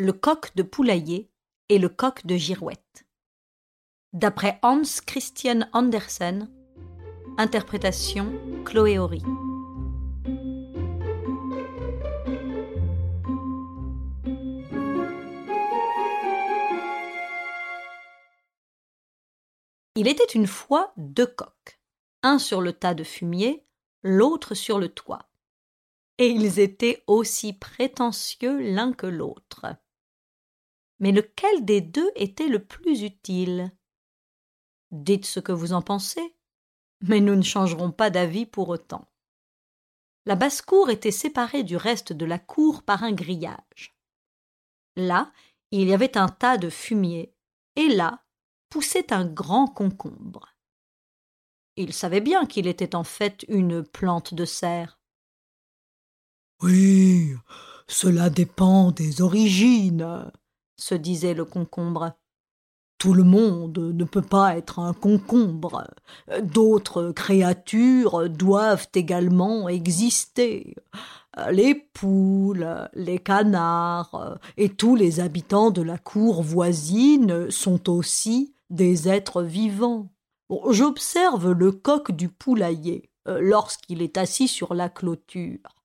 Le coq de poulailler et le coq de girouette. D'après Hans Christian Andersen, interprétation Chloé Horry. Il était une fois deux coqs, un sur le tas de fumier, l'autre sur le toit. Et ils étaient aussi prétentieux l'un que l'autre. Mais lequel des deux était le plus utile? Dites ce que vous en pensez, mais nous ne changerons pas d'avis pour autant. La basse-cour était séparée du reste de la cour par un grillage. Là, il y avait un tas de fumier, et là, poussait un grand concombre. Il savait bien qu'il était en fait une plante de serre. Oui, cela dépend des origines, se disait le concombre. Tout le monde ne peut pas être un concombre. D'autres créatures doivent également exister. Les poules, les canards et tous les habitants de la cour voisine sont aussi des êtres vivants. J'observe le coq du poulailler euh, lorsqu'il est assis sur la clôture.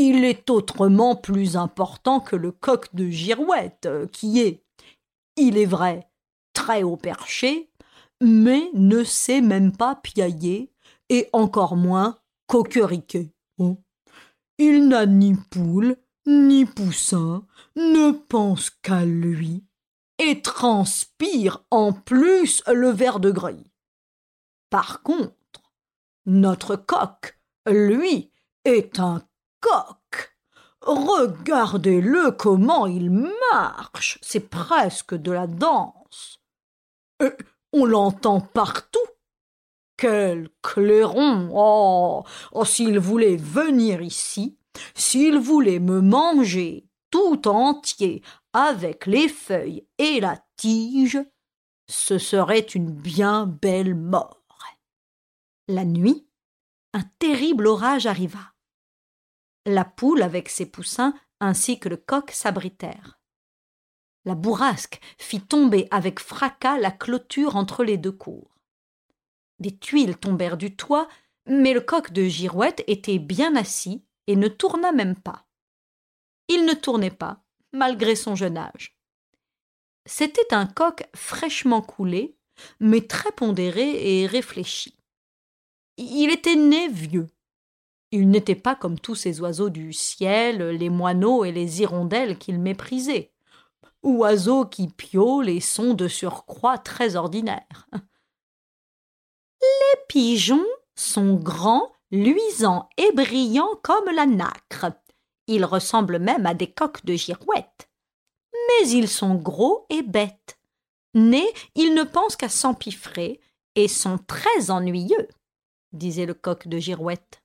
Il est autrement plus important que le coq de girouette, euh, qui est, il est vrai, très haut perché, mais ne sait même pas piailler, et encore moins coqueriquer. Il n'a ni poule, ni poussin, ne pense qu'à lui, et transpire en plus le verre de gris. Par contre, notre coq, lui, est un Regardez-le comment il marche, c'est presque de la danse. Et on l'entend partout. Quel clairon. Oh. oh s'il voulait venir ici, s'il voulait me manger tout entier avec les feuilles et la tige, ce serait une bien belle mort. La nuit, un terrible orage arriva. La poule avec ses poussins ainsi que le coq s'abritèrent. La bourrasque fit tomber avec fracas la clôture entre les deux cours. Des tuiles tombèrent du toit, mais le coq de girouette était bien assis et ne tourna même pas. Il ne tournait pas, malgré son jeune âge. C'était un coq fraîchement coulé, mais très pondéré et réfléchi. Il était né vieux. Il n'était pas comme tous ces oiseaux du ciel, les moineaux et les hirondelles qu'il méprisait. Oiseaux qui piaulent et sont de surcroît très ordinaires. Les pigeons sont grands, luisants et brillants comme la nacre, ils ressemblent même à des coqs de girouette. Mais ils sont gros et bêtes. Nés, ils ne pensent qu'à s'empiffrer et sont très ennuyeux, disait le coq de girouette.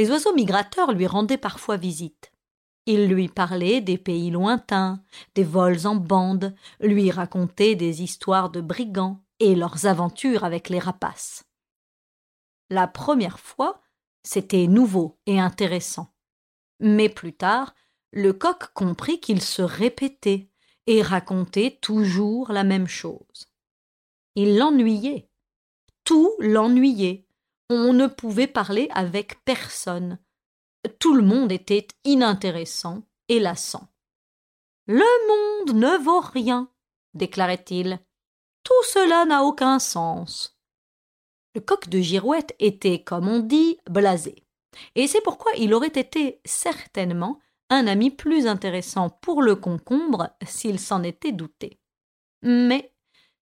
Les oiseaux migrateurs lui rendaient parfois visite. Ils lui parlaient des pays lointains, des vols en bande, lui racontaient des histoires de brigands et leurs aventures avec les rapaces. La première fois, c'était nouveau et intéressant. Mais plus tard, le coq comprit qu'il se répétait et racontait toujours la même chose. Il l'ennuyait. Tout l'ennuyait. On ne pouvait parler avec personne. Tout le monde était inintéressant et lassant. Le monde ne vaut rien, déclarait-il. Tout cela n'a aucun sens. Le coq de girouette était, comme on dit, blasé et c'est pourquoi il aurait été certainement un ami plus intéressant pour le concombre s'il s'en était douté. Mais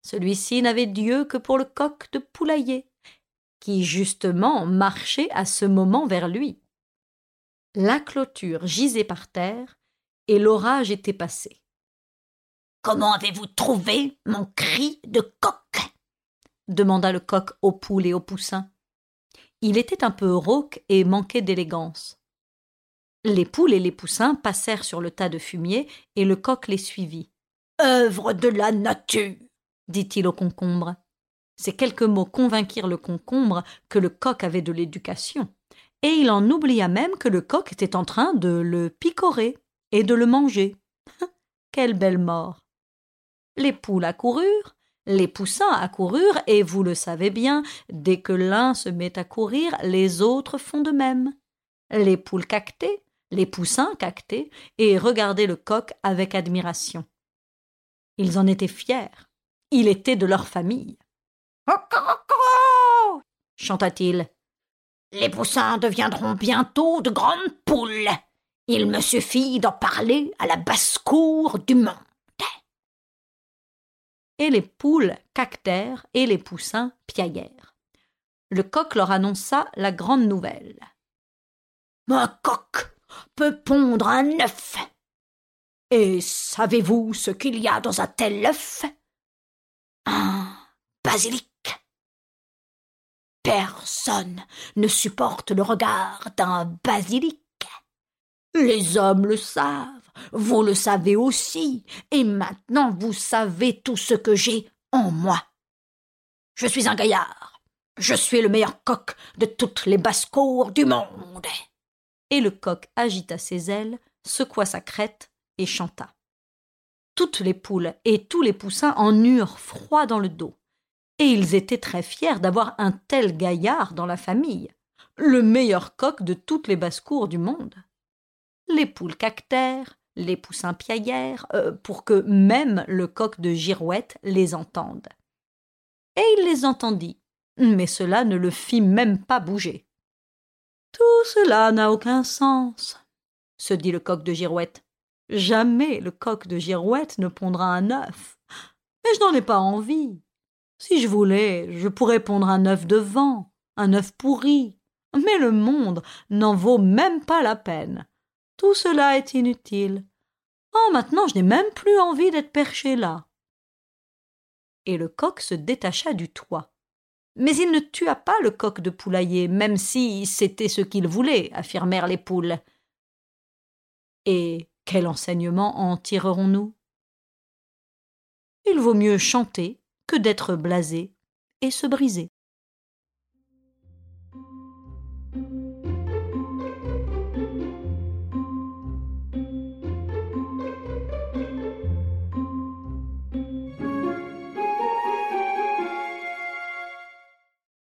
celui-ci n'avait Dieu que pour le coq de poulailler, qui justement marchait à ce moment vers lui. La clôture gisait par terre, et l'orage était passé. Comment avez-vous trouvé mon cri de coq? demanda le coq aux poules et aux poussins. Il était un peu rauque et manquait d'élégance. Les poules et les poussins passèrent sur le tas de fumier et le coq les suivit. Œuvre de la nature dit-il au concombre. Ces quelques mots convainquirent le concombre que le coq avait de l'éducation, et il en oublia même que le coq était en train de le picorer. et de le manger. Quelle belle mort. Les poules accoururent, les poussins accoururent, et vous le savez bien, dès que l'un se met à courir, les autres font de même. Les poules cactaient, les poussins cactaient, et regardaient le coq avec admiration. Ils en étaient fiers. Il était de leur famille. chanta-t-il. Les poussins deviendront bientôt de grandes poules. Il me suffit d'en parler à la basse-cour du monde. Et les poules cactèrent et les poussins piaillèrent. Le coq leur annonça la grande nouvelle. Un coq peut pondre un œuf. Et savez-vous ce qu'il y a dans un tel œuf? Un basilic. Personne ne supporte le regard d'un basilic. Les hommes le savent, vous le savez aussi, et maintenant vous savez tout ce que j'ai en moi. Je suis un gaillard, je suis le meilleur coq de toutes les basses-cours du monde. Et le coq agita ses ailes, secoua sa crête et chanta. Toutes les poules et tous les poussins en eurent froid dans le dos, et ils étaient très fiers d'avoir un tel gaillard dans la famille, le meilleur coq de toutes les basses-cours du monde les poules cactèrent, les poussins piaillèrent, euh, pour que même le coq de girouette les entende. Et il les entendit, mais cela ne le fit même pas bouger. Tout cela n'a aucun sens, se dit le coq de girouette. Jamais le coq de girouette ne pondra un œuf. Mais je n'en ai pas envie. Si je voulais, je pourrais pondre un œuf de vent, un œuf pourri. Mais le monde n'en vaut même pas la peine. Tout cela est inutile. Oh, maintenant je n'ai même plus envie d'être perché là. Et le coq se détacha du toit. Mais il ne tua pas le coq de poulailler, même si c'était ce qu'il voulait, affirmèrent les poules. Et quel enseignement en tirerons-nous? Il vaut mieux chanter que d'être blasé et se briser.